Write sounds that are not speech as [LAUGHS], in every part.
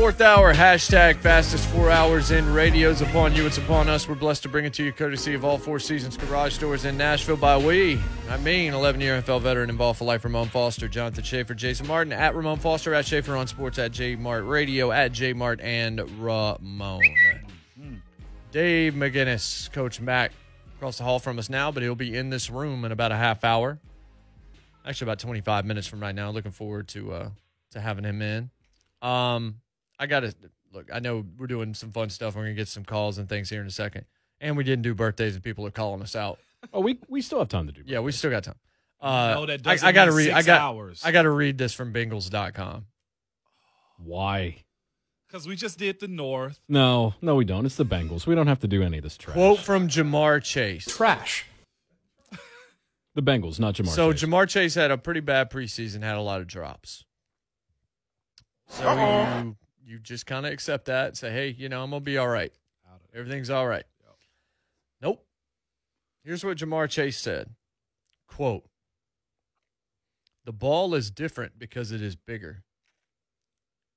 Fourth hour, hashtag fastest four hours in radio's upon you. It's upon us. We're blessed to bring it to you courtesy of all four seasons garage doors in Nashville by we. I mean, 11 year NFL veteran involved for life, Ramon Foster, Jonathan Schaefer, Jason Martin, at Ramon Foster, at Schaefer on sports, at J Mart Radio, at J Mart, and Ramon. Dave McGinnis, Coach Mac, across the hall from us now, but he'll be in this room in about a half hour. Actually, about 25 minutes from right now. Looking forward to uh, to having him in. Um, I got to look. I know we're doing some fun stuff. We're gonna get some calls and things here in a second. And we didn't do birthdays, and people are calling us out. Oh, we we still have time to do. Yeah, we still got time. Uh, No, that I, doesn't I got to mean read. I got. hours. I got to read this from Bengals.com. Why? Because we just did the North. No, no, we don't. It's the Bengals. We don't have to do any of this trash. Quote from Ja'Marr Chase. Trash. [LAUGHS] the Bengals, not Ja'Marr. so Chase. Ja'Marr Chase had a pretty bad preseason. Had a lot of drops. So you you just kind of accept that. and Say, hey, you know, I'm gonna be all right. Everything's all right. Nope. Here's what Ja'Marr Chase said. Quote The ball is different because it is bigger.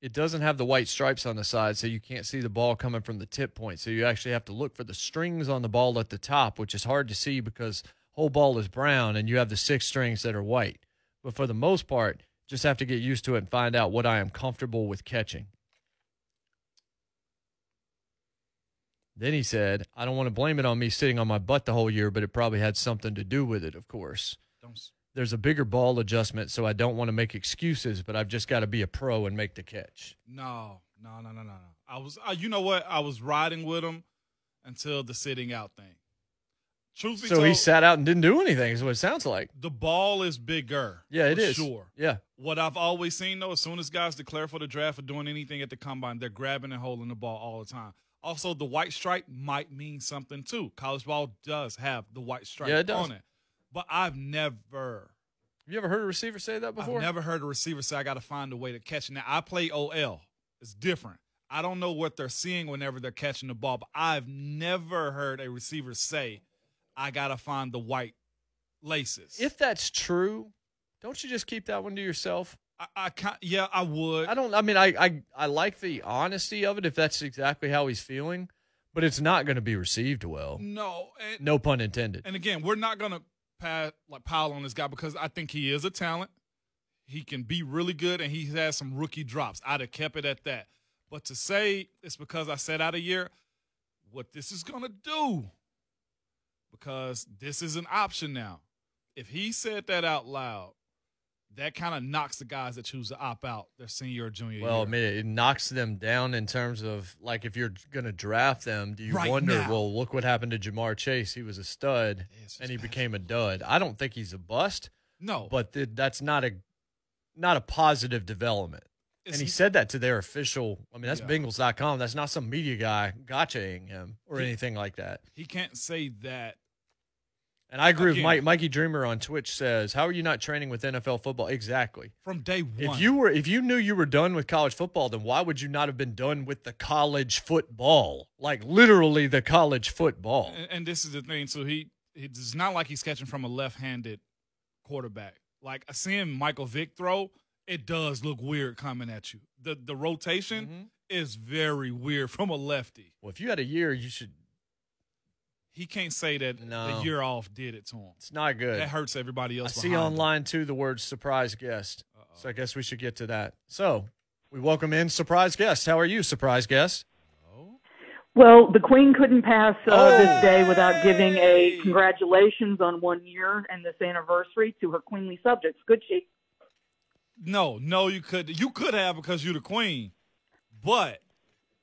It doesn't have the white stripes on the side, so you can't see the ball coming from the tip point. So you actually have to look for the strings on the ball at the top, which is hard to see because whole ball is brown and you have the six strings that are white. But for the most part, just have to get used to it and find out what I am comfortable with catching. Then he said, I don't want to blame it on me sitting on my butt the whole year, but it probably had something to do with it, of course. Don't There's a bigger ball adjustment, so I don't want to make excuses, but I've just got to be a pro and make the catch. No, no, no, no, no, no. I was, uh, you know what? I was riding with him until the sitting out thing. Truth So told, he sat out and didn't do anything, is what it sounds like. the ball is bigger. Yeah, it for is. Sure. Yeah. What I've always seen though, as soon as guys declare for the draft or doing anything at the combine, they're grabbing and holding the ball all the time. Also, the white stripe might mean something too. College ball does have the white stripe Yeah, it does. on it. But I've never, Have you ever heard a receiver say that before? I've never heard a receiver say, I got to find a way to catch it. Now, I play OL. It's different. I don't know what they're seeing whenever they're catching the ball, but I've never heard a receiver say, I got to find the white laces. If that's true, don't you just keep that one to yourself? I, I can't, yeah, I would. I don't. I mean, I, I I like the honesty of it if that's exactly how he's feeling, but it's not going to be received well. no. And, No pun intended. And again, we're not gonna pat, like pile on this guy because I think he is a talent. He can be really good, and he has some rookie drops. I'd have kept it at that. But to say it's because I set out a year, what this is gonna do, because this is an option now. If he said that out loud, that kind of knocks the guys that choose to opt out their senior or junior Well, year. I mean, it knocks them down in terms of like if you're going to draft them, do you Right wonder? now. Well, look what happened to Ja'Marr Chase. He was a stud, Yes, and he became a dud. I don't think he's a bust, no, but th- that's not a not a positive development. it's- and he said that to their official. I mean, that's Yeah. Bengals.com. That's not some media guy gotchaing him or He- anything like that. he can't say that And I agree with Mike. Mikey Dreamer on Twitch says, "How are you not training with NFL football?" Exactly. from day one. If you were, if you knew you were done with college football, then why would you not have been done with the college football? Like literally the college football. And, and this is the thing. So he, it's not like he's catching from a left-handed quarterback. Like seeing Michael Vick throw, it does look weird coming at you. The the rotation Mhm. is very weird from a lefty. Well, if you had a year, you should. He can't say that No. the year off did it to him. It's not good. That hurts everybody else. I else. see behind him. online too the word surprise guest. So I guess we should get to that. So we welcome in surprise guest. How are you, surprise guest? Well, the Queen couldn't pass uh, Oh. this day without giving a congratulations on one year and this anniversary to her queenly subjects. Could she? No, no, you could you could have because you're the queen, but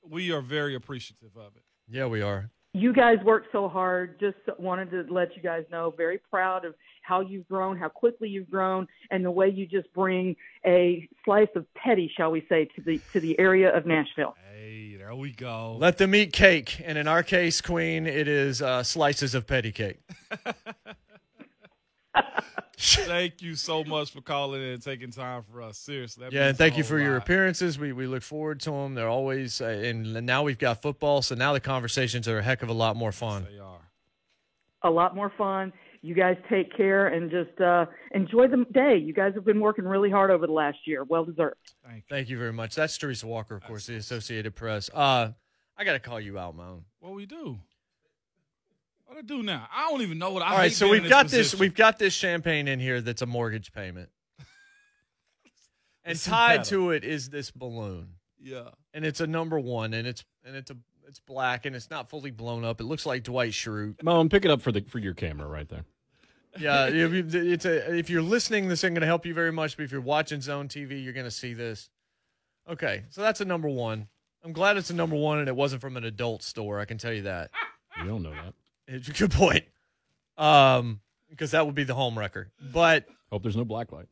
we are very appreciative of it. Yeah, we are. You guys worked so hard. Just wanted to let you guys know, very proud of how you've grown, how quickly you've grown, and the way you just bring a slice of petty, shall we say, to the to the area of Nashville. Hey, there we go. Let them eat cake, and in our case, Queen, it is uh, slices of petty cake. [LAUGHS] [LAUGHS] Thank you so much for calling in and taking time for us. Seriously. Yeah, and thank you whole for your appearances. We we look forward to them. They're always, uh, and now we've got football, so now the conversations are a heck of a lot more fun. They are. a lot more fun. You guys take care and just uh, enjoy the day. You guys have been working really hard over the last year. Well deserved. Thank you. Thank you very much. That's Teresa Walker, of course, the Associated Press. Uh, I got to call you out, Moan. What we do? What I do now? I don't even know what I. All right, hate so we've got this. position. We've got this champagne in here that's a mortgage payment, [LAUGHS] and tied to it is this balloon, yeah. and it's a number one, and it's and it's a it's black, and it's not fully blown up. It looks like Dwight Schrute. Moan, pick it up for the for your camera right there. Yeah, if you- it's a if you're listening, this ain't going to help you very much. But if you're watching Zone TV, you're going to see this. Okay, so that's a number one. I'm glad it's a number one, and it wasn't from an adult store. I can tell you that. You don't know that. It's [LAUGHS] a good point. Um, because that would be the home wrecker. But Hope there's no black light.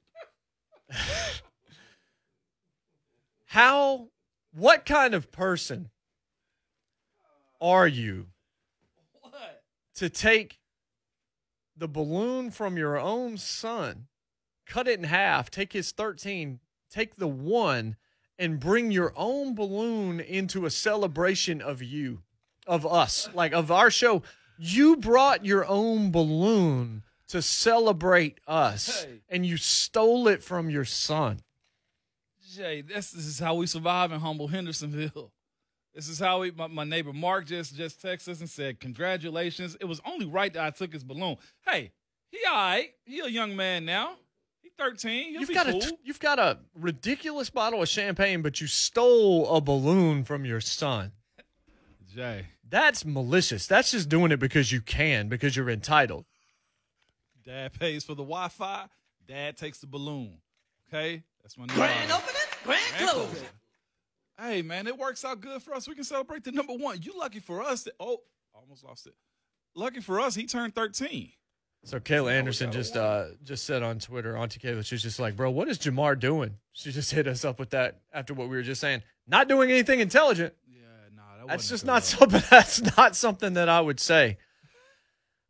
[LAUGHS] how? What kind of person are you What? to take the balloon from your own son, cut it in half, take his 13, take the one, and bring your own balloon into a celebration of you, of us, like of our show? You brought your own balloon to celebrate us, Hey. and you stole it from your son. Jay, this, this is how we survive in humble Hendersonville. This is how we, my, my neighbor Mark just just texted us and said, "Congratulations." It was only right that I took his balloon. Hey, he all right. He a young man now. He thirteen. He'll You've got cool. a you've got a ridiculous bottle of champagne, but you stole a balloon from your son. Jay, That's malicious. That's just doing it because you can, because you're entitled. Dad pays for the Wi-Fi. Dad takes the balloon. Okay, that's my new Grand opening, grand Grand closing. closing. Hey man, it works out good for us. We can celebrate the number one. You lucky for us. That, oh, almost lost it. Lucky for us, he turned thirteen. So Kayla Anderson just uh just said on Twitter, Auntie Kayla, she's just like, bro, what is Ja'Marr doing? She just [LAUGHS] hit us up with that after what we were just saying. Not doing anything intelligent. Yeah, nah, that That's just not though. [LAUGHS] something that's not something that I would say.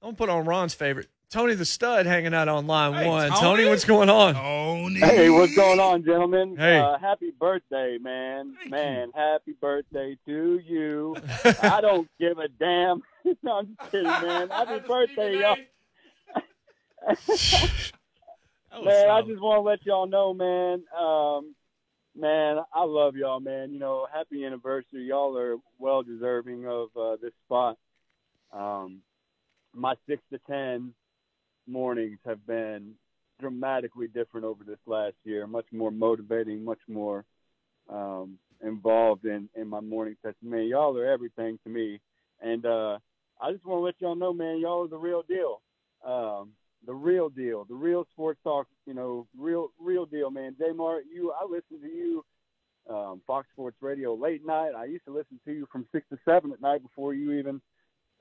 I'm gonna put on Ron's favorite. Tony the Stud hanging out on line Hey, one. Tony? Tony, what's going on? Tony. Hey, what's going on, gentlemen? Hey. Uh, happy birthday, man. Thank man, happy birthday to you. [LAUGHS] I don't give a damn. [LAUGHS] no, I'm just kidding, man. Happy birthday, y'all. That was Man, I just want to let y'all know, man. Um, man, I love y'all, man. You know, happy anniversary. Y'all are well deserving of uh, this spot. Um, my six to ten mornings have been dramatically different over this last year. Much more motivating, much more um, involved in in my morning session. Man, y'all are everything to me, and uh, I just want to let y'all know, man, y'all are the real deal. Um, the real deal, the real sports talk, you know, real real deal, man. Jamar, you, I listen to you, um, Fox Sports Radio late night. I used to listen to you from six to seven at night before you even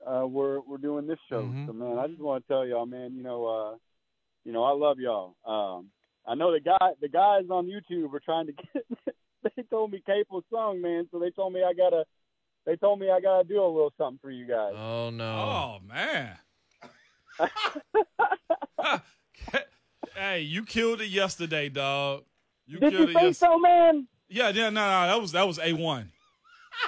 uh, were were doing this show. Mhm. So, man, I just want to tell y'all, man, you know, uh, you know, I love y'all. Um, I know the guy, the guys on YouTube are trying to [LAUGHS] get. they told me Capel's song, man. So they told me I gotta. They told me I gotta do a little something for you guys. Oh no. Oh man. [LAUGHS] hey, you killed it yesterday, dog. You Did killed you it say yesterday. so, man? Yeah, yeah, no, no, that was that was a one.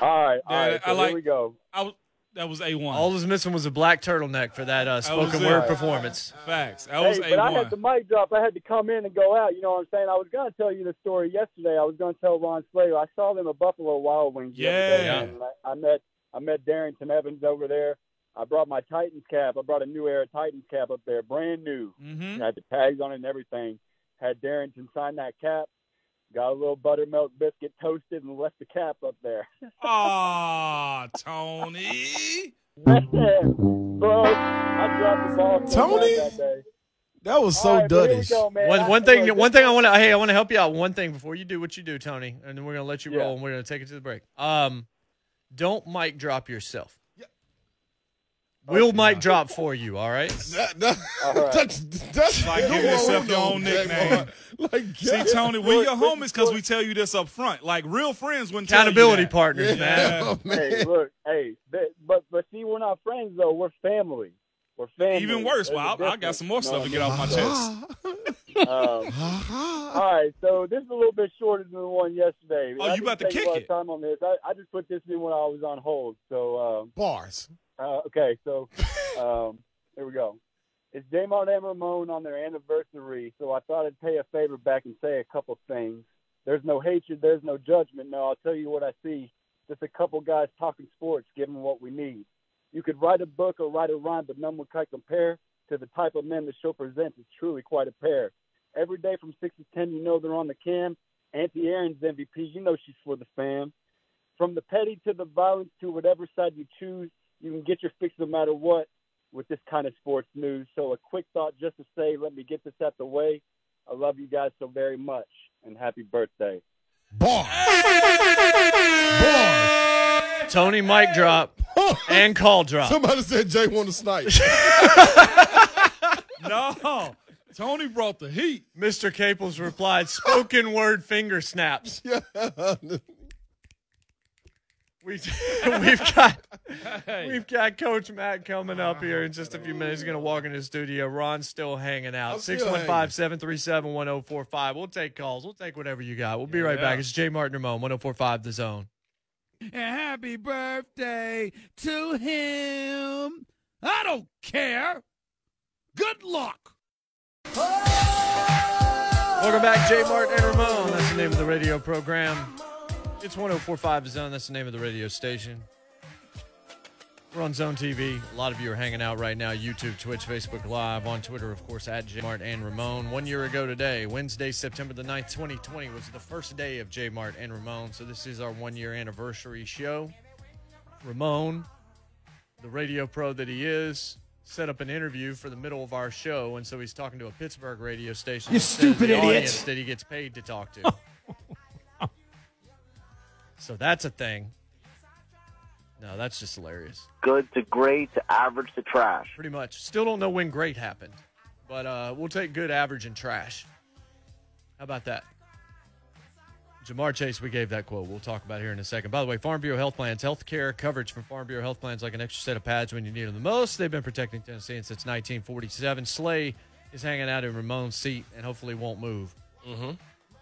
All right, all right, yeah, right. I like- here we go. I was that was a one. All was missing was a black turtleneck for that uh, spoken it. word performance. Facts. That was hey, a but I had the mic drop. I had to come in and go out. You know what I'm saying? I was going to tell you the story yesterday. I was going to tell Ron Slater. I saw them at Buffalo Wild Wings. the other day, Yeah. and I, I met I met Darrynton Evans over there. I brought my Titans cap. I brought a new Era Titans cap up there, brand new. mm-hmm. Had the tags on it and everything. Had Darrynton sign that cap. Got a little buttermilk biscuit toasted and left the cap up there. [LAUGHS] Ah, Tony. Bro, I dropped the ball so Tony? that day. That was so All right, but here we duddish. go. One one thing look, one thing I want to hey I want to help you out one thing before you do what you do Tony and then we're gonna let you Yeah. roll and we're gonna take it to the break. Um, don't mic drop yourself. We'll mic drop for you. All right. [LAUGHS] That- that- All right. that's that's Like come giving yourself your own nickname. Like, See, Tony, we're your Look, homies because we tell you this up front. Like real friends wouldn't Accountability tell you that. partners, man. yeah, [LAUGHS] man. hey, look, hey, but but see, we're not friends though. We're family. We're family. Even worse. There's Well, a I, I got some more you stuff know to get off my chest. [LAUGHS] Um, all right, so this is a little bit shorter than the one yesterday. Oh, I you about to kick a it. Time on this. I, I just put this in when I was on hold. So Bars. Uh, okay, so um, here we go. It's Jamar and Ramon on their anniversary, so I thought I'd pay a favor back and say a couple things. There's no hatred, there's no judgment. No, I'll tell you what I see. Just a couple guys talking sports, giving what we need. You could write a book or write a rhyme, but none would quite compare to the type of men the show presents. It's truly quite a pair. Every day from 6 to 10, you know they're on the cam. Auntie Aaron's MVP, you know she's for the fam. From the petty to the violence to whatever side you choose, you can get your fix no matter what with this kind of sports news. So a quick thought just to say, let me get this out the way. I love you guys so very much, and happy birthday. Bars. Bars. Tony mic drop [LAUGHS] and call drop. Somebody said Jay want to snipe. [LAUGHS] No, Tony brought the heat. Mr. Caples replied, spoken word finger snaps. [LAUGHS] yeah. We've, [LAUGHS] we've got we've got Coach Mac coming up uh-huh. here in just a few minutes. He's going to walk in the studio. Ron's still hanging out. I'm 615 737 1045. We'll take calls. We'll take whatever you got. We'll be right back. It's Jay Martin Ramon, 1045 The Zone. And happy birthday to him. I don't care. Good luck. Welcome back, Jay Martin and Ramon. That's the name of the radio program. It's 1045 The Zone. That's the name of the radio station. We're on Zone TV. A lot of you are hanging out right now. YouTube, Twitch, Facebook Live, on Twitter, of course, at J Mart and Ramon. One year ago today, Wednesday, September the 9th, 2020, was the first day of J Mart and Ramon. So this is our one year anniversary show. Ramon, the radio pro that he is, set up an interview for the middle of our show, and so he's talking to a Pittsburgh radio station. You stupid the idiot. That he gets paid to talk to. Oh. So that's a thing. No, that's just hilarious. good to great to average to trash. Pretty much. Still don't know when great happened, but uh, we'll take good, average, and trash. How about that? Ja'Marr Chase, we gave that quote. We'll talk about here in a second. By the way, Farm Bureau Health Plans, health care coverage from Farm Bureau Health Plans like an extra set of pads when you need them the most. They've been protecting Tennessee since 1947. Slay is hanging out in Ramon's seat and hopefully won't move. Mm-hmm.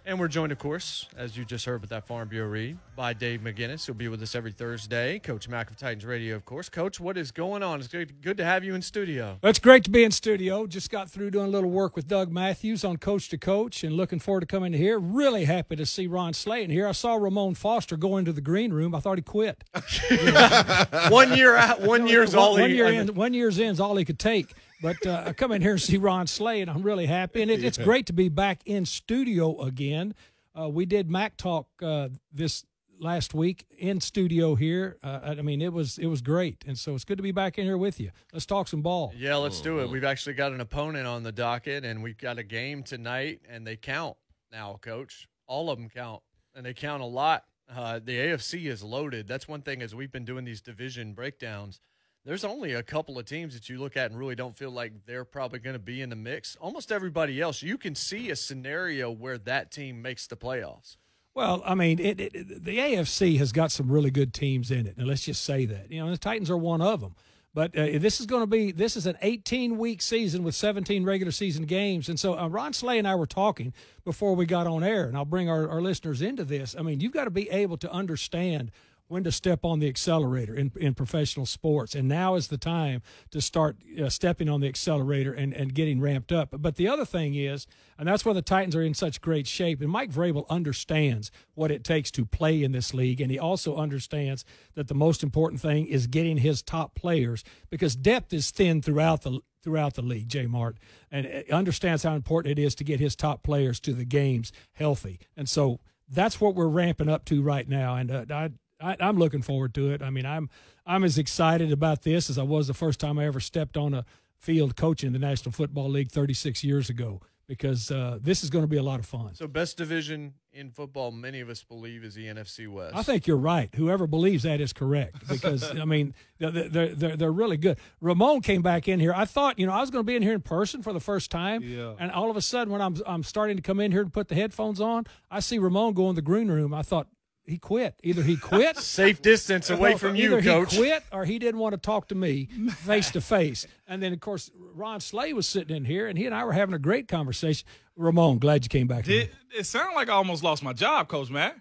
And we're joined, of course, as you just heard with that Farm Bureau read, by Dave McGinnis. He'll be with us every Thursday. Coach Mack of Titans Radio, of course. Coach, what is going on? It's good, good to have you in studio. Well, it's great to be in studio. Just got through doing a little work with Doug Matthews on Coach to Coach and looking forward to coming here. Really happy to see Ron Slayton here. I saw Ramon Foster go into the green room. I thought he quit. [LAUGHS] one year out, one [LAUGHS] year's one, all one he. year I mean, in, one year's in is all he could take. But uh, I come in here and see Ron Slay, and I'm really happy. And it, it's great to be back in studio again. Uh, we did Mac Talk uh, this last week in studio here. Uh, I mean, it was it was great, and so it's good to be back in here with you. Let's talk some ball. Yeah, let's do it. We've actually got an opponent on the docket, and we've got a game tonight, and they count now, Coach. All of them count, and they count a lot. Uh, the AFC is loaded. That's one thing as we've been doing these division breakdowns. There's only a couple of teams that you look at and really don't feel like they're probably going to be in the mix. Almost everybody else, you can see a scenario where that team makes the playoffs. Well, I mean, it, it, the AFC has got some really good teams in it, and let's just say that. You know, the Titans are one of them. But uh, this is going to be this is an 18 week season with 17 regular season games, and so uh, Ron Slay and I were talking before we got on air, and I'll bring our, our listeners into this. I mean, you've got to be able to understand when to step on the accelerator in, in professional sports. And now is the time to start uh, stepping on the accelerator and, and getting ramped up. But the other thing is, and that's why the Titans are in such great shape, and Mike Vrabel understands what it takes to play in this league. And he also understands that the most important thing is getting his top players because depth is thin throughout the throughout the league, Jay Mart, and understands how important it is to get his top players to the games healthy. And so that's what we're ramping up to right now. And uh, I, I, I'm looking forward to it. I mean, I'm I'm as excited about this as I was the first time I ever stepped on a field coaching the National Football League 36 years ago because uh, this is going to be a lot of fun. So, best division in football, many of us believe, is the NFC West. I think you're right. Whoever believes that is correct [LAUGHS] because I mean they're, they're they're they're really good. Ramon came back in here. I thought you know I was going to be in here in person for the first time, Yeah. and all of a sudden when I'm I'm starting to come in here to put the headphones on, I see Ramon go in the green room. I thought he quit. Either he quit. [LAUGHS] Safe distance away from you, Either Coach. he quit or he didn't want to talk to me face to face. And then, of course, Ron Slay was sitting in here, and he and I were having a great conversation. Ramon, glad you came back. Did, it sounded like I almost lost my job, Coach Mac.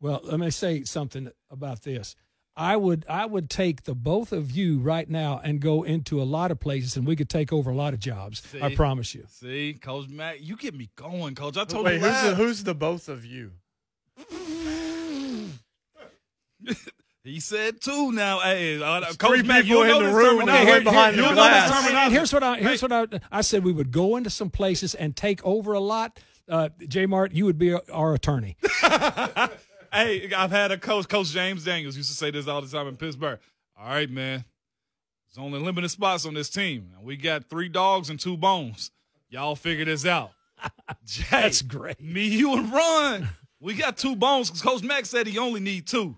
Well, let me say something about this. I would I would take the both of you right now and go into a lot of places and we could take over a lot of jobs. I promise you. See, Coach Mac, you get me going, Coach. I told Wait, you who's the, who's the both of you? [LAUGHS] He said two now. Hey, uh, Coach three Mac, people you'll in know the room and I'm terminology. right behind the You'll glass. And here's what I here's what I I said we would go into some places and take over a lot. Uh, J Mart, you would be our attorney. [LAUGHS] Hey, I've had a coach, Coach James Daniels, used to say this all the time in Pittsburgh. All right, man. There's only limited spots on this team. And we got three dogs and two bones. Y'all figure this out. [LAUGHS] Jay, That's great. Me, you, and Ron. We got two bones because Coach Mack said he only need two.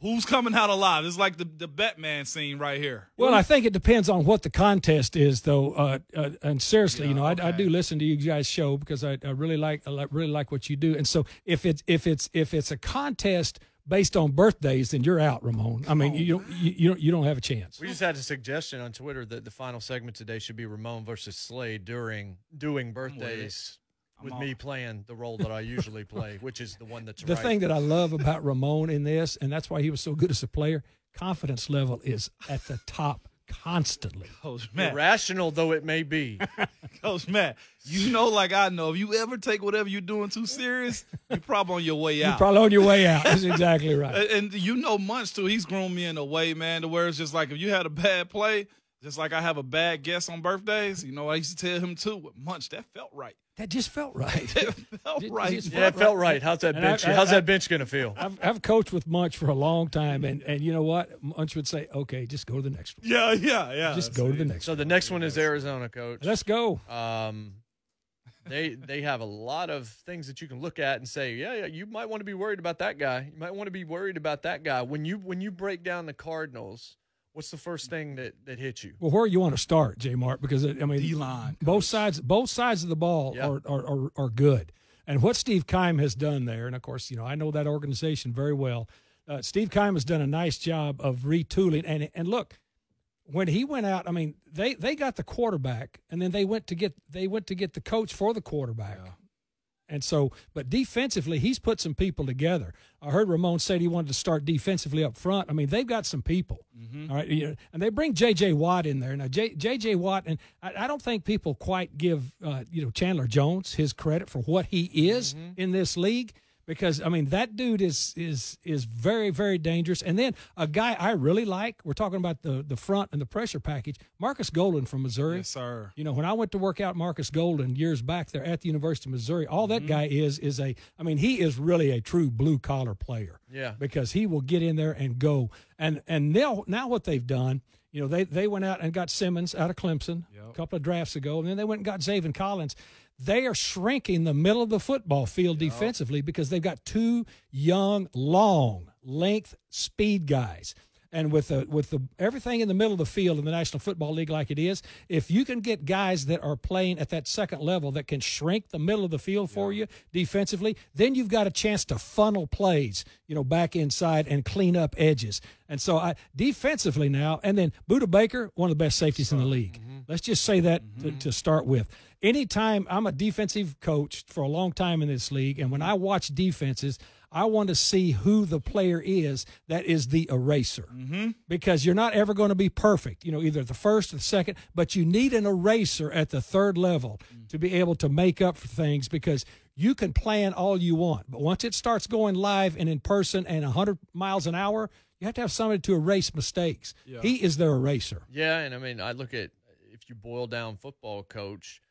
Who's coming out alive? It's like the, the Batman scene right here. Well, I think it depends on what the contest is, though. Uh, uh, and seriously, you know, I, I do listen to you guys' show because I, I really like I really like what you do. And so, if it's if it's if it's a contest based on birthdays, then you're out, Ramon. I mean, you don't you, you don't you don't have a chance. We just had a suggestion on Twitter that the final segment today should be Ramon versus Slade during doing birthdays with me playing the role that I usually play, which is the one that's [LAUGHS] The right. thing that I love about Ramon in this, and that's why he was so good as a player, confidence level is at the top constantly. [LAUGHS] Coach Mack. Irrational though it may be. [LAUGHS] Coach Mac, you know, like I know, if you ever take whatever you're doing too serious, you're probably on your way out. You're out. probably on your way out. That's exactly right. And, and you know Munch too. He's grown me in a way, man, to where it's just like if you had a bad play, just like I have a bad guess on birthdays. You know, I used to tell him too. With Munch, that felt right. That just felt [LAUGHS] right. It felt It right. just yeah, it felt right. How's that And bench? I- how's I- that bench gonna feel? I've, I've coached with Munch for a long time, and, and you know what? Munch would say, "Okay, just go to the next one. Yeah, yeah, yeah. Just go to the next one. So one. the next one is Arizona, coach. Let's go." Um, they they have a lot of things that you can look at and say, yeah, yeah, you might want to be worried about that guy. You might want to be worried about that guy. When you when you break down the Cardinals, what's the first thing that that hits you? Well, where you want to start, J. Mark? Because I mean, D-line, both sides, both sides of the ball Yeah. are, are, are are good. And what Steve Keim has done there, and of course, you know, I know that organization very well. Uh, Steve Keim has done a nice job of retooling. And and look, when he went out, I mean, they they got the quarterback, and then they went to get they went to get the coach for the quarterback. And so, but defensively, he's put some people together. I heard Ramon said he wanted to start defensively up front. I mean, they've got some people, all right, you know, and they bring J.J. Watt in there now. J.J. Watt, and I, I don't think people quite give uh, you know Chandler Jones his credit for what he is in this league because I mean that dude is is is very very dangerous. And then a guy I really like. We're talking about the the front and the pressure package. Markus Golden from Missouri. Yes, sir. You know, when I went to work out Markus Golden years back there at the University of Missouri, all that mm-hmm. guy is is a I mean, he is really a true blue collar player. Yeah. Because he will get in there and go. And and now now what they've done, you know, they they went out and got Simmons out of Clemson a couple of drafts ago, and then they went and got Zaven Collins. They are shrinking the middle of the football field defensively because they've got two young, long, length speed guys. And with the with the everything in the middle of the field in the National Football League like it is, if you can get guys that are playing at that second level that can shrink the middle of the field for you defensively, then you've got a chance to funnel plays, you know, back inside and clean up edges. And so I defensively now, and then Budda Baker, one of the best safeties in the league. Mm-hmm. Let's just say that to, mm-hmm. to start with. Anytime I'm a defensive coach for a long time in this league, and when I watch defenses, I want to see who the player is that is the eraser. Mm-hmm. Because you're not ever going to be perfect, you know, either the first or the second, but you need an eraser at the third level to be able to make up for things because you can plan all you want. But once it starts going live and in person and 100 miles an hour, you have to have somebody to erase mistakes. He is their eraser. Yeah, and I mean, I look at if you boil down football coach,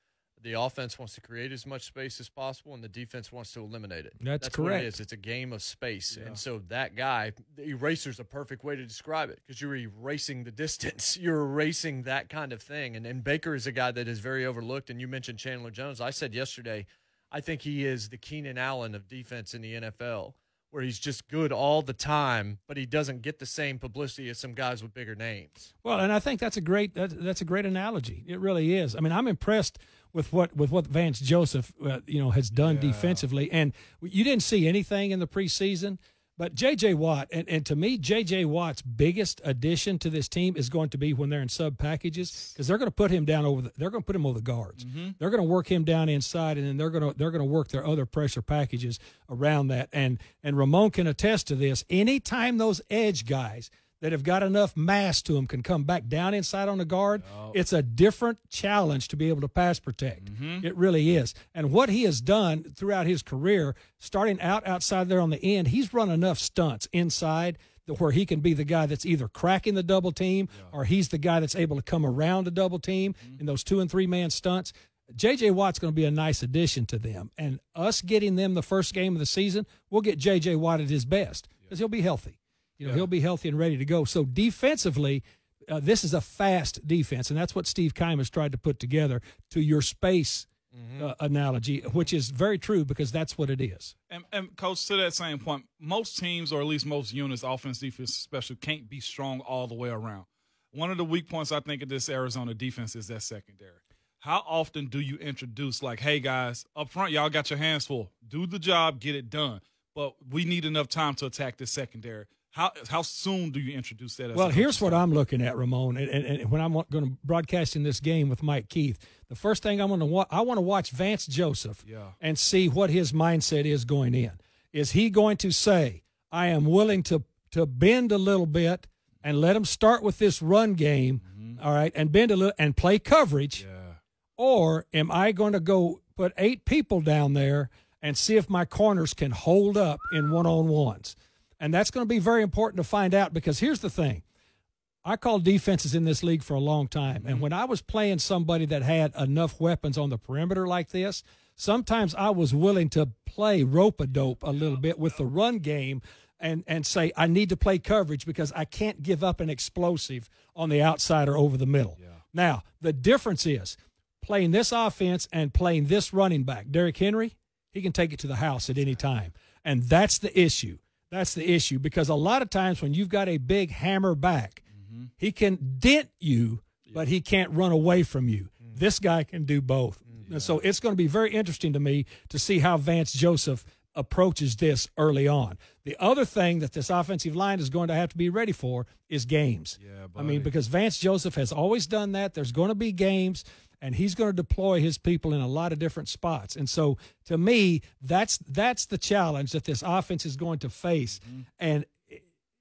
the offense wants to create as much space as possible, and the defense wants to eliminate it. That's What correct. it is. It's a game of space, and so that guy, the eraser's a perfect way to describe it because you're erasing the [LAUGHS] distance. You're erasing that kind of thing, and and Baker is a guy that is very overlooked. And you mentioned Chandler Jones. I said yesterday, I think he is the Keenan Allen of defense in the NFL. Where he's just good all the time, but he doesn't get the same publicity as some guys with bigger names. Well, and I think that's a great that, that's a great analogy. It really is. I mean, I'm impressed with what with what Vance Joseph uh, you know has done defensively, and you didn't see anything in the preseason. But J.J. Watt, and, and to me, J.J. Watt's biggest addition to this team is going to be when they're in sub packages because they're going to put him down over. The, they're going to put him over the guards. They're going to work him down inside, and then they're going to they're going to work their other pressure packages around that. And and Ramon can attest to this. Anytime those edge guys that have got enough mass to them can come back down inside on the guard, it's a different challenge to be able to pass protect. Mm-hmm. It really is. And what he has done throughout his career, starting out outside there on the end, he's run enough stunts inside where he can be the guy that's either cracking the double team or he's the guy that's able to come around a double team mm-hmm. in those two and three man stunts. JJ Watt's going to be a nice addition to them. And us getting them the first game of the season, we'll get JJ Watt at his best because he'll be healthy. You know, he'll be healthy and ready to go. So defensively, uh, this is a fast defense, and that's what Steve Keim has tried to put together to your space uh, analogy, which is very true because that's what it is. And, and coach, to that same point, most teams, or at least most units, offense, defense, special, can't be strong all the way around. One of the weak points I think of this Arizona defense is that secondary. How often do you introduce like, hey guys, up front, y'all got your hands full. Do the job, get it done. But we need enough time to attack this secondary. How how soon do you introduce that? As Well, here's what I'm looking at, Ramon, and, and, and when I'm going to broadcast in this game with Mike Keith, the first thing I'm going to wa- I want to watch Vance Joseph Yeah. and see what his mindset is going in. Is he going to say, "I am willing to to bend a little bit and let him start with this run game, mm-hmm. all right, and bend a little and play coverage, Yeah. or am I going to go put eight people down there and see if my corners can hold up in one on ones?" And that's going to be very important to find out because here's the thing. I called defenses in this league for a long time. And mm-hmm. when I was playing somebody that had enough weapons on the perimeter like this, sometimes I was willing to play rope a dope a little bit with the run game and, and say, I need to play coverage because I can't give up an explosive on the outside or over the middle. Now, the difference is playing this offense and playing this running back. Derrick Henry, he can take it to the house at any time. And that's the issue. That's the issue because a lot of times when you've got a big hammer back, mm-hmm. he can dent you, but he can't run away from you. Mm. This guy can do both. Mm, and so it's going to be very interesting to me to see how Vance Joseph approaches this early on. The other thing that this offensive line is going to have to be ready for is games. Yeah, I mean, because Vance Joseph has always done that. There's going to be games, and he's going to deploy his people in a lot of different spots. And so, to me, that's that's the challenge that this offense is going to face. And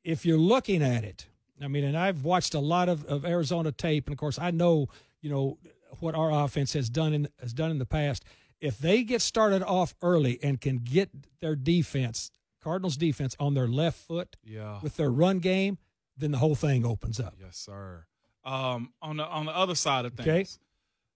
if you're looking at it, I mean, and I've watched a lot of, of Arizona tape, and of course, I know you know what our offense has done in has done in the past. If they get started off early and can get their defense, Cardinals defense, on their left foot Yeah. with their run game, then the whole thing opens up. Yes, sir. Um, on the on the other side of things, Okay.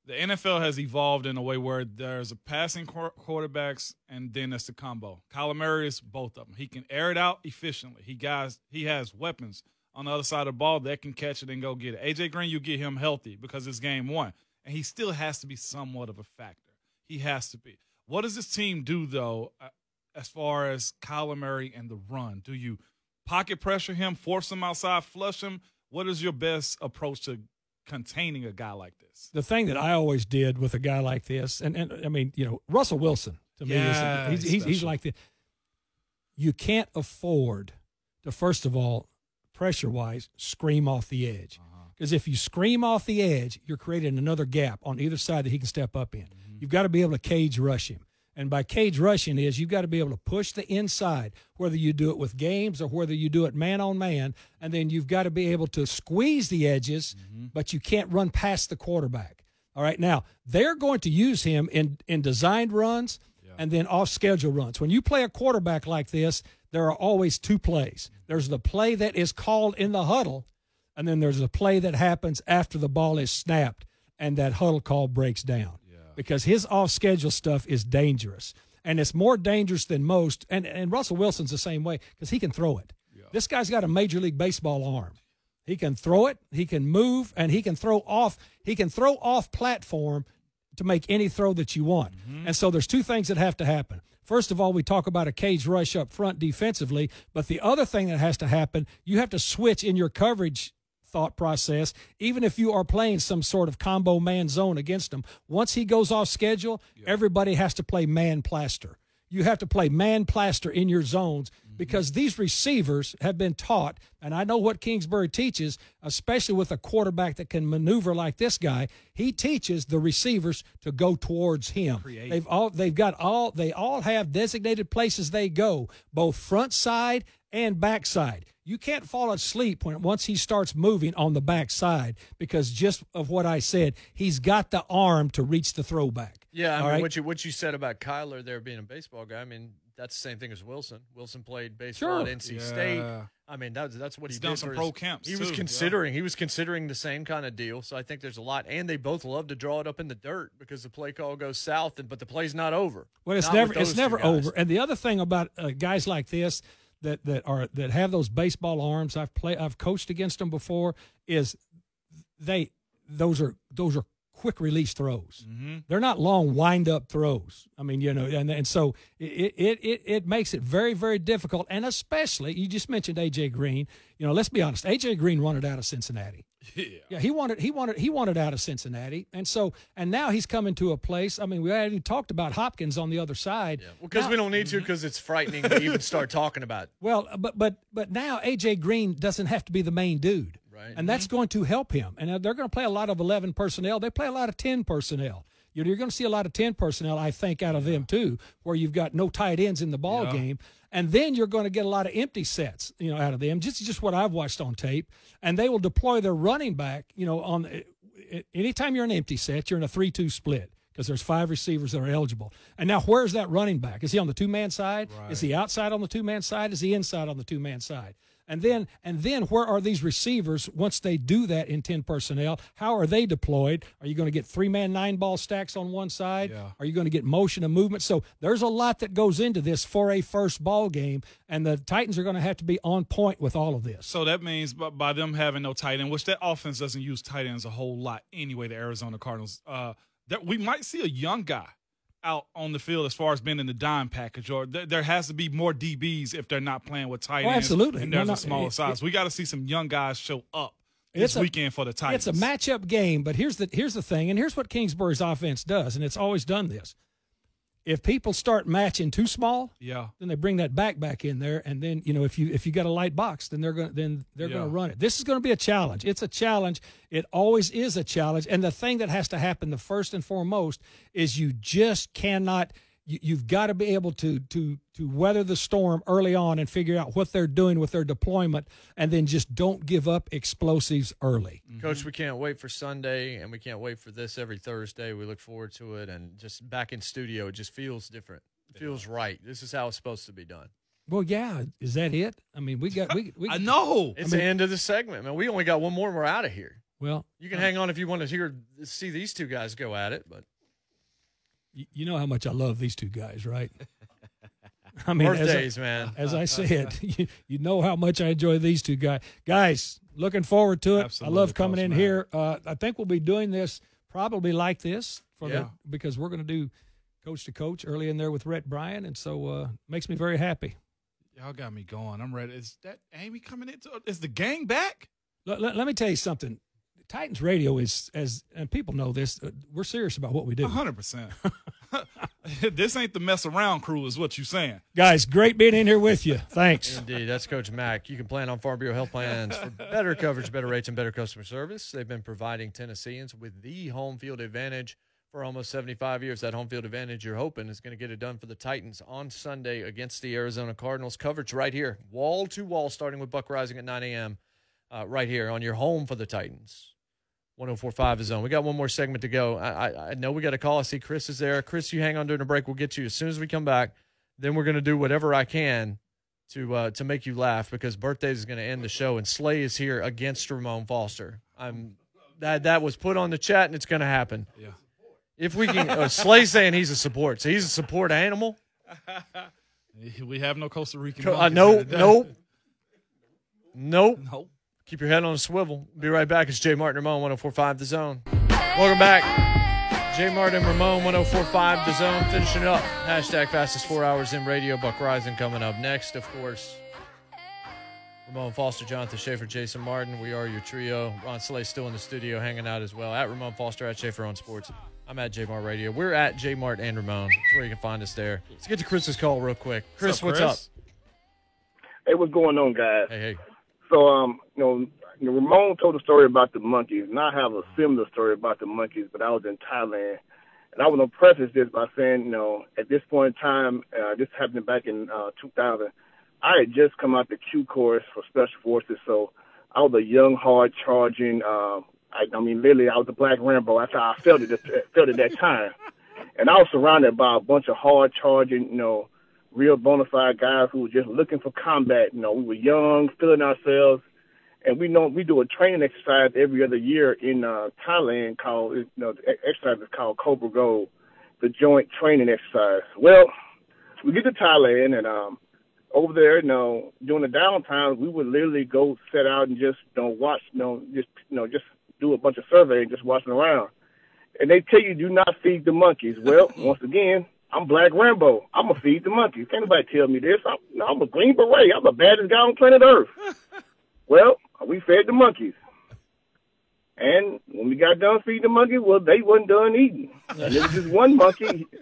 The NFL has evolved in a way where there's a passing quar- quarterbacks and then there's the combo. Kyler Murray is both of them. He can air it out efficiently. He guys he has weapons on the other side of the ball that can catch it and go get it. AJ Green, you get him healthy because it's game one, and he still has to be somewhat of a factor. He has to be. What does this team do though, uh, as far as Kyler Murray and the run? Do you pocket pressure him, force him outside, flush him? What is your best approach to containing a guy like this? the thing that I always did with a guy like this, and, and I mean, you know, Russell Wilson to me Yeah, is he's, he's, he's like the. You can't afford to first of all, pressure wise, scream off the edge. Uh-huh. Because if you scream off the edge, you're creating another gap on either side that he can step up in. Mm-hmm. You've got to be able to cage rush him. And by cage rushing is you've got to be able to push the inside, whether you do it with games or whether you do it man on man, and then you've got to be able to squeeze the edges, mm-hmm. but you can't run past the quarterback. All right, now they're going to use him in in designed runs and then off schedule runs. When you play a quarterback like this, there are always two plays. There's the play that is called in the huddle, and then there's a play that happens after the ball is snapped and that huddle call breaks down. Because his off schedule stuff is dangerous. And it's more dangerous than most. And, and Russell Wilson's the same way because he can throw it. This guy's got a Major League Baseball arm. He can throw it, he can move, and he can throw off. He can throw off platform to make any throw that you want. Mm-hmm. And so there's two things that have to happen. First of all, we talk about a cage rush up front defensively, but the other thing that has to happen, you have to switch in your coverage thought process, even if you are playing some sort of combo man zone against him. Once he goes off schedule, everybody has to play man plaster. you have to play man plaster in your zones mm-hmm. because these receivers have been taught, and I know what Kingsbury teaches, especially with a quarterback that can maneuver like this guy. He teaches the receivers to go towards him. They've all they've got all they all have designated places they go, both front side and backside. You can't fall asleep when once he starts moving on the backside because just of what I said, he's got the arm to reach the throwback. Yeah, I mean, right? what you what you said about Kyler there being a baseball guy. I mean, that's the same thing as Wilson. Wilson played baseball Sure. at NC State. I mean, that's that's what He's he done did some for pro his- camps, He was too, yeah. considering he was considering the same kind of deal. So I think there's a lot, and they both love to draw it up in the dirt because the play call goes south, and but the play's not over. Well, it's Not never it's never over. And the other thing about uh, guys like this that that are that have those baseball arms, I've play I've coached against them before. Is they those are those are quick release throws. Mm-hmm. They're not long wind up throws. I mean, you know, and and so it it it it makes it very very difficult. And especially you just mentioned AJ Green. You know, let's be honest. AJ Green wanted out of Cincinnati. [LAUGHS] Yeah. Yeah, he wanted he wanted he wanted out of Cincinnati, and so and now he's coming to a place. I mean, we already talked about Hopkins on the other side. Yeah, because we don't need to mm-hmm. because it's frightening to even start talking about. it. [LAUGHS] Well, but but but now AJ Green doesn't have to be the main dude, Right. And that's going to help him. And uh, they're going to play a lot of eleven personnel. They play a lot of ten personnel. You know, you're going to see a lot of ten personnel, I think, out of them too, where you've got no tight ends in the ball Yeah. game, and then you're going to get a lot of empty sets, you know, out of them. Just just what I've watched on tape, and they will deploy their running back, you know, on uh, anytime you're in an empty set, you're in a three-two split. Because there's five receivers that are eligible. And now, where's that running back? Is he on the two man side? Is he outside on the two man side? Is he inside on the two man side? And then, and then, where are these receivers once they do that in ten personnel? How are they deployed? Are you going to get three man nine ball stacks on one side? Yeah. Are you going to get motion and movement? So there's a lot that goes into this for a first ball game, and the Titans are going to have to be on point with all of this. So that means by, by them having no tight end, which that offense doesn't use tight ends a whole lot anyway, the Arizona Cardinals, uh, that we might see a young guy out on the field as far as being in the dime package, or there, there has to be more DBs if they're not playing with tight Oh, ends. absolutely. And there's no, a smaller it- size. it- we got to see some young guys show up this It's a- weekend for the Titans. It's a matchup game, but here's the here's the thing, and here's what Kingsbury's offense does, and it's always done this. If people start matching too small, Yeah. then they bring that back back in there, and then you know if you if you got a light box, then they're gonna then they're gonna run it. This is going to be a challenge. It's a challenge. It always is a challenge, and the thing that has to happen, the first and foremost, is you just cannot. You, you've got to be able to to to weather the storm early on and figure out what they're doing with their deployment, and then just don't give up explosives early. Mm-hmm. Coach, we can't wait for Sunday, and we can't wait for this every Thursday. We look forward to it, and just back in studio, it just feels different. It feels right. This is how it's supposed to be done. Well, yeah, is that it? I mean, we got we we. [LAUGHS] I know. It's the end of the segment, man. We only got one more, and we're out of here. Well, You can uh, hang on if you want to hear see these two guys go at it, but y- you know how much I love these two guys, right? [LAUGHS] I mean, as I- birthdays, man. as I said, [LAUGHS] you, you know how much I enjoy these two guys. Guys, looking forward to it. Absolutely, I love coming Coach in Matt. here. Uh, I think we'll be doing this probably like this for Yeah. the because we're going to do coach to coach early in there with Rhett Bryan, and so uh, makes me very happy. Y'all got me going. I'm ready. Is that Amy coming into? Is the gang back? Let, let, let me tell you something. Titans Radio is as and people know this. Uh, we're serious about what we do. hundred percent. [LAUGHS] This ain't the mess around crew, is what you're saying. Guys, great being in here with you. Thanks. Indeed, that's Coach Mack. You can plan on Farm Bureau Health Plans for better coverage, better rates, and better customer service. They've been providing Tennesseans with the home field advantage for almost 75 years. That home field advantage you're hoping is going to get it done for the Titans on Sunday against the Arizona Cardinals. Coverage right here, wall to wall, starting with Buck Reising at 9 a.m. Uh, right here on your home for the Titans. 1045 is on. We got one more segment to go. I, I, I know we got a call. I see Chris is there. Chris, you hang on during the break. We'll get to you as soon as we come back. Then we're going to do whatever I can to uh, to make you laugh because birthdays is going to end the show and Slay is here against Ramon Foster. I'm that that was put on the chat and it's going to happen. Yeah. If we can, uh, Slay saying he's a support, so he's a support animal. [LAUGHS] We have no Costa Rican. Uh, no, nope, nope. Nope. Keep your head on a swivel. Be right back. It's Jay Martin Ramon, 1045 The Zone. Welcome back. Jay Martin Ramon, 1045 The Zone. Finishing up. Hashtag fastest four hours in radio. Buck Reising coming up next, of course. Ramon Foster, Jonathan Schaefer, Jason Martin. We are your trio. Ron Slay still in the studio hanging out as well. At Ramon Foster, at Schaefer on Sports. I'm at Jmart Radio. We're at Jmart and Ramon. That's where you can find us there. Let's get to Chris's call real quick. Chris, what's up? Chris? Hey, what's going on, guys? Hey, hey. So, um, you know, Ramon told a story about the monkeys, and I have a similar story about the monkeys, but I was in Thailand. And I want to preface this by saying, you know, at this point in time, uh, this happened back in uh, 2000. I had just come out the Q course for Special Forces, so I was a young, hard charging. Uh, I, I mean, literally, I was a black Rambo. That's how I felt it. Felt at that time, and I was surrounded by a bunch of hard charging, you know, real bona fide guys who were just looking for combat. You know, we were young, feeling ourselves, and we know we do a training exercise every other year in uh, Thailand called, you know, the exercise is called Cobra Gold, the joint training exercise. Well, we get to Thailand and um, over there, you know, during the downtime, we would literally go set out and just, you know, watch, you know, just, you know, just do a bunch of surveying, just watching around. And they tell you do not feed the monkeys. Well, once again, I'm Black Rambo. I'm gonna feed the monkeys. Can't nobody tell me this. I'm, no, I'm a Green Beret. I'm the baddest guy on planet Earth. [LAUGHS] well, we fed the monkeys. And when we got done feeding the monkeys, well, they wasn't done eating. And there was just one monkey. [LAUGHS]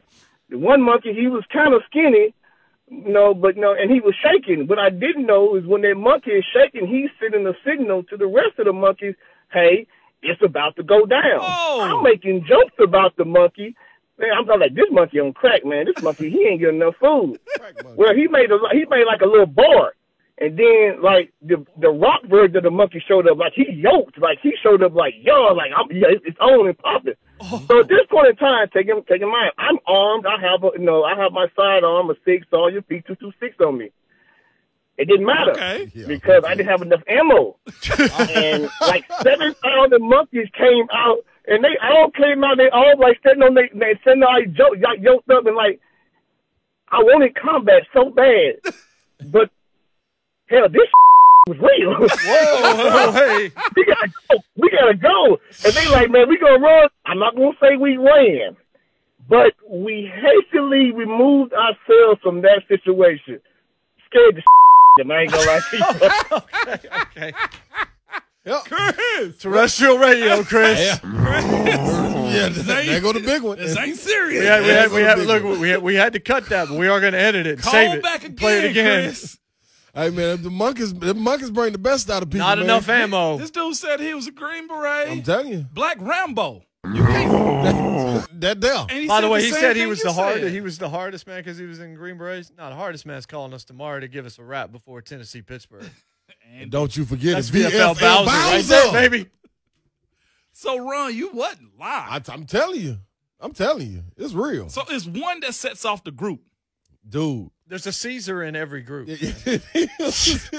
The one monkey, he was kind of skinny, you know, but no, and he was shaking. What I didn't know is when that monkey is shaking, he's sending a signal to the rest of the monkeys, hey, it's about to go down. Oh. I'm making jokes about the monkey. Man, I'm talking like, this monkey on crack, man. This monkey, he ain't getting enough food. [LAUGHS] Well, he made a he made like a little board, and then like the the rock version of the monkey showed up, like he yoked, like he showed up like yo, like I'm yeah, it's, it's on and popping. Oh. So at this point in time, taking taking mine, I'm armed. I have a you know I have my sidearm, a SIG Sauer P two two six on me. It didn't matter Okay. because I didn't have enough ammo. [LAUGHS] and like seven thousand monkeys came out, and they all came out. They all like sitting on they they sitting there like, jo- like yoked up and like I wanted combat so bad, [LAUGHS] but hell, this [LAUGHS] was real. Whoa, hey. [LAUGHS] we gotta go. We gotta go. And they like, man, we gonna run. I'm not gonna say we ran, but we hastily removed ourselves from that situation. Scared the them. I ain't gonna lie to you. okay. Yep. Chris, Terrestrial radio, [LAUGHS] Chris. Yeah, there go the big one. this ain't serious. We had, we had, we had, Big look, we had, we had to cut that, but we are going to edit it and Call save it. back again, Play it again. Chris. Hey man, the monkeys, the monkeys bring the best out of people. Not man. enough ammo. This dude said he was a Green Beret. I'm telling you, Black Rambo. You can't. that there. And By the said way, he said he was the hard, he was the hardest man because he was in Green Berets. Not the hardest man is calling us tomorrow to give us a rap before Tennessee Pittsburgh. [LAUGHS] And Don't you forget That's it. VFL VFL Bowser, right there, baby. so, Ron, you wasn't I. I'm telling you, I'm telling you, it's real, So it's one that sets off the group. dude. There's a Caesar in every group. [LAUGHS]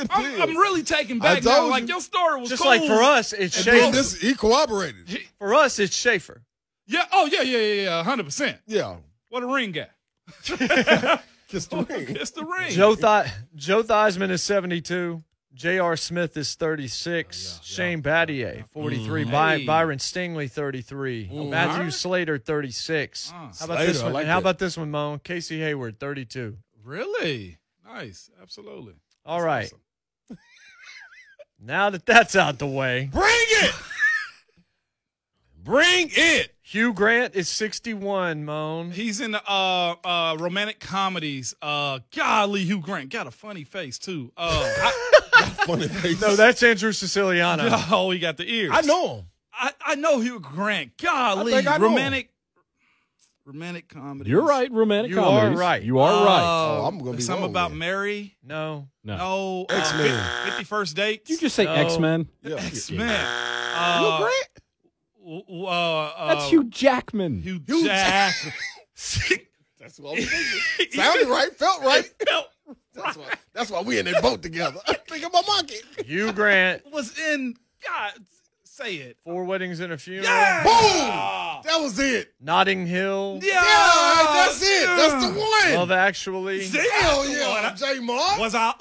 I'm, I'm really taken back now. told Like your story was Just cool. like for us, it's And Schaefer. this, he corroborated. For us, it's Schaefer. Yeah. Oh yeah, yeah, yeah, yeah. Hundred percent. Yeah, What a ring guy. [LAUGHS] [LAUGHS] kiss the ring. It's the ring. Joe Th- Joe Theismann is 72. J.R. Smith is 36. Shane Battier, 43. By- Hey. Byron Stingley, 33. Matthew Alright. Slater, 36. Uh, How about Slater, this one? like How that. about this one, Moan? Casey Hayward, 32. Really nice. Absolutely. All That's right. awesome. [LAUGHS] Now that that's out the way, Bring it. [LAUGHS] Bring it. Hugh Grant is 61, Moan. He's in the uh, uh, romantic comedies. Uh, golly, Hugh Grant got a funny face too. Uh, [LAUGHS] Funny face. No, that's Andrew Siciliano. I, [LAUGHS] oh, he got the ears. I know him. I, I know Hugh Grant. Golly, I think I know him. romantic, romantic comedy. You're right, romantic comedy. You are comedies. right. You are right. Oh, I'm gonna be something wrong about then. Mary. No. No. No, X-Men. Fifty First Dates. You just say No. X Men. Yeah. X-Men. Hugh Uh, Grant. w- w- uh, uh, That's Hugh Jackman. Hugh Hugh Jack. [LAUGHS] That's what I was thinking. Sounded right, felt right. That's why. That's why we in that boat together. [LAUGHS] Think of my monkey. Hugh Grant, [LAUGHS] was in. God, say it. Four Weddings and a Funeral. Yeah. Boom. That was it. Notting Hill. Yeah, Yeah, that's it. That's the one. Love Actually. Hell yeah, J Mark. Was I?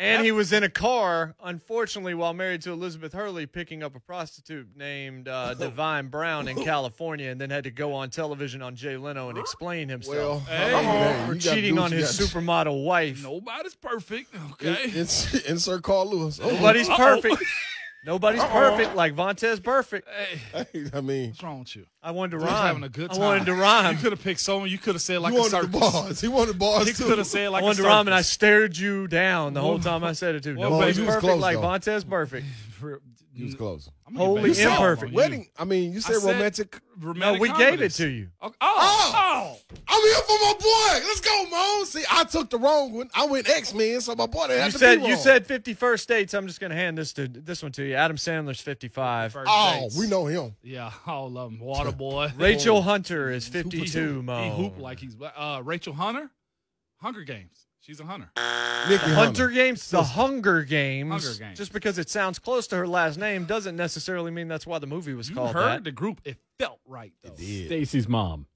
And he was in a car, unfortunately, while married to Elizabeth Hurley, picking up a prostitute named uh, Divine Brown in California, and then had to go on television on Jay Leno and explain Well, himself Hey. hey, for cheating on his supermodel wife. Nobody's perfect. Okay. In- ins- [LAUGHS] Insert Carl Lewis. Oh, Nobody's Uh-oh. perfect. [LAUGHS] Nobody's perfect like Vontaze Burfict. hey, hey, I mean, what's wrong with you? I wanted to He was rhyme. having a good time. I wanted to rhyme. You could have picked someone. You could have said like he a wanted the circus. bars. He wanted bars He too. could have said like I wanted a to rhyme, and I stared you down the whole time I said it too. well, Nobody's baby, perfect close, like though. Vontaze Burfict. [LAUGHS] He was close. I'm gonna get Holy back to you. imperfect. You- Wedding. I mean, you said, I said- romantic. No, romantic we gave it comedies. to you. Oh, oh, oh. I'm here for my boy. Let's go, Mo. See, I took the wrong one. I went X Men, so my boy didn't You have to said be you wrong. said 51st states. I'm just going to hand this to this one to you. Adam Sandler's 55. First Oh, dates. we know him. Yeah, all of them. Water [LAUGHS] boy. Rachel Hunter is Super 52. super. Mo. He hoop like he's uh, Rachel Hunter. Hunger Games. She's a hunter. Nikki Hunter Hunter. Games, the Hunger Games. Hunger Games. Just because it sounds close to her last name doesn't necessarily mean that's why the movie was You called heard that. the group. It felt right though. Yeah. Stacy's mom.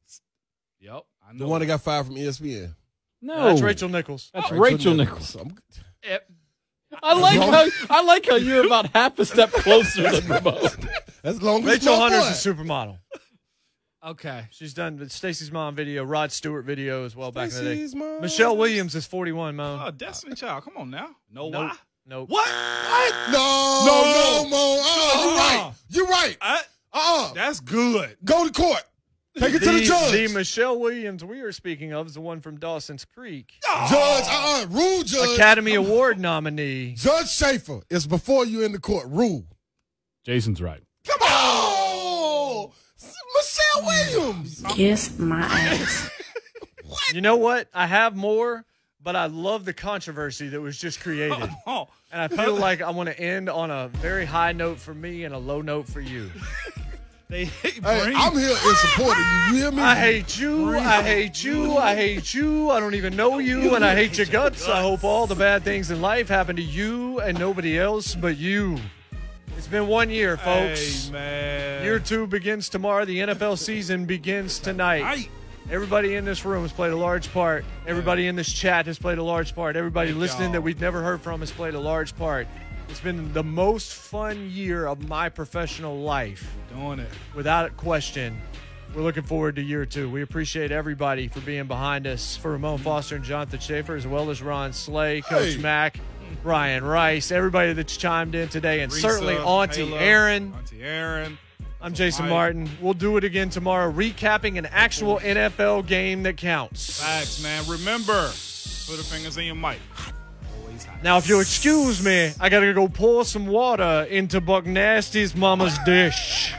Yep. I know. The one that got fired from ESPN. No, That's Rachel Nichols. That's Rachel Nichols. I'm- Eh, I like how I like how you're about half a step closer than Ramon. [LAUGHS] As long as Rachel my Hunter's boy. a supermodel. Okay. She's done the Stacy's mom video, Rod Stewart video as well back in the day. Stacey's mom. Michelle Williams is 41, Mo. Oh, Destiny Child. Come on now. No Nope. why? Nope. What? No, No, no, no. Mo. Uh, you're right. You're right. I, Uh-uh. that's good. Go to court. Take it to the judge. The Michelle Williams we are speaking of is the one from Dawson's Creek. Judge, uh-uh. Rule judge. Academy Award nominee. Judge Schaefer is before you in the court. Rule. Jason's right. Come Williams. Kiss my ass. [LAUGHS] You know what? I have more, but I love the controversy that was just created. [LAUGHS] Oh, And I feel like I want to end on a very high note for me and a low note for you. [LAUGHS] they hate Hey, I'm here in support of you. You hear me? I hate you. I hate you. I hate you. I don't even know you, and I hate your guts. I hope all the bad things in life happen to you and nobody else but you. It's been one year, folks. Hey, man. Year two begins tomorrow. The NFL season begins tonight. Everybody in this room has played a large part. Everybody in this chat has played a large part. Everybody Thank listening y'all. that we've never heard from has played a large part. It's been the most fun year of my professional life, Doing it. without a question. We're looking forward to year two. We appreciate everybody for being behind us. For Ramon Foster and Jonathan Schaefer, as well as Ron Slay, Coach Hey. Mac, Ryan Rice, everybody that's chimed in today, and Risa, certainly Auntie Kayla, Aaron. Auntie Aaron. I'm Jason Martin. We'll do it again tomorrow, recapping an actual NFL game that counts. Facts, man. Remember, put the fingers in your mic. Now, if you'll excuse me, I gotta go pour some water into Buck Nasty's mama's dish.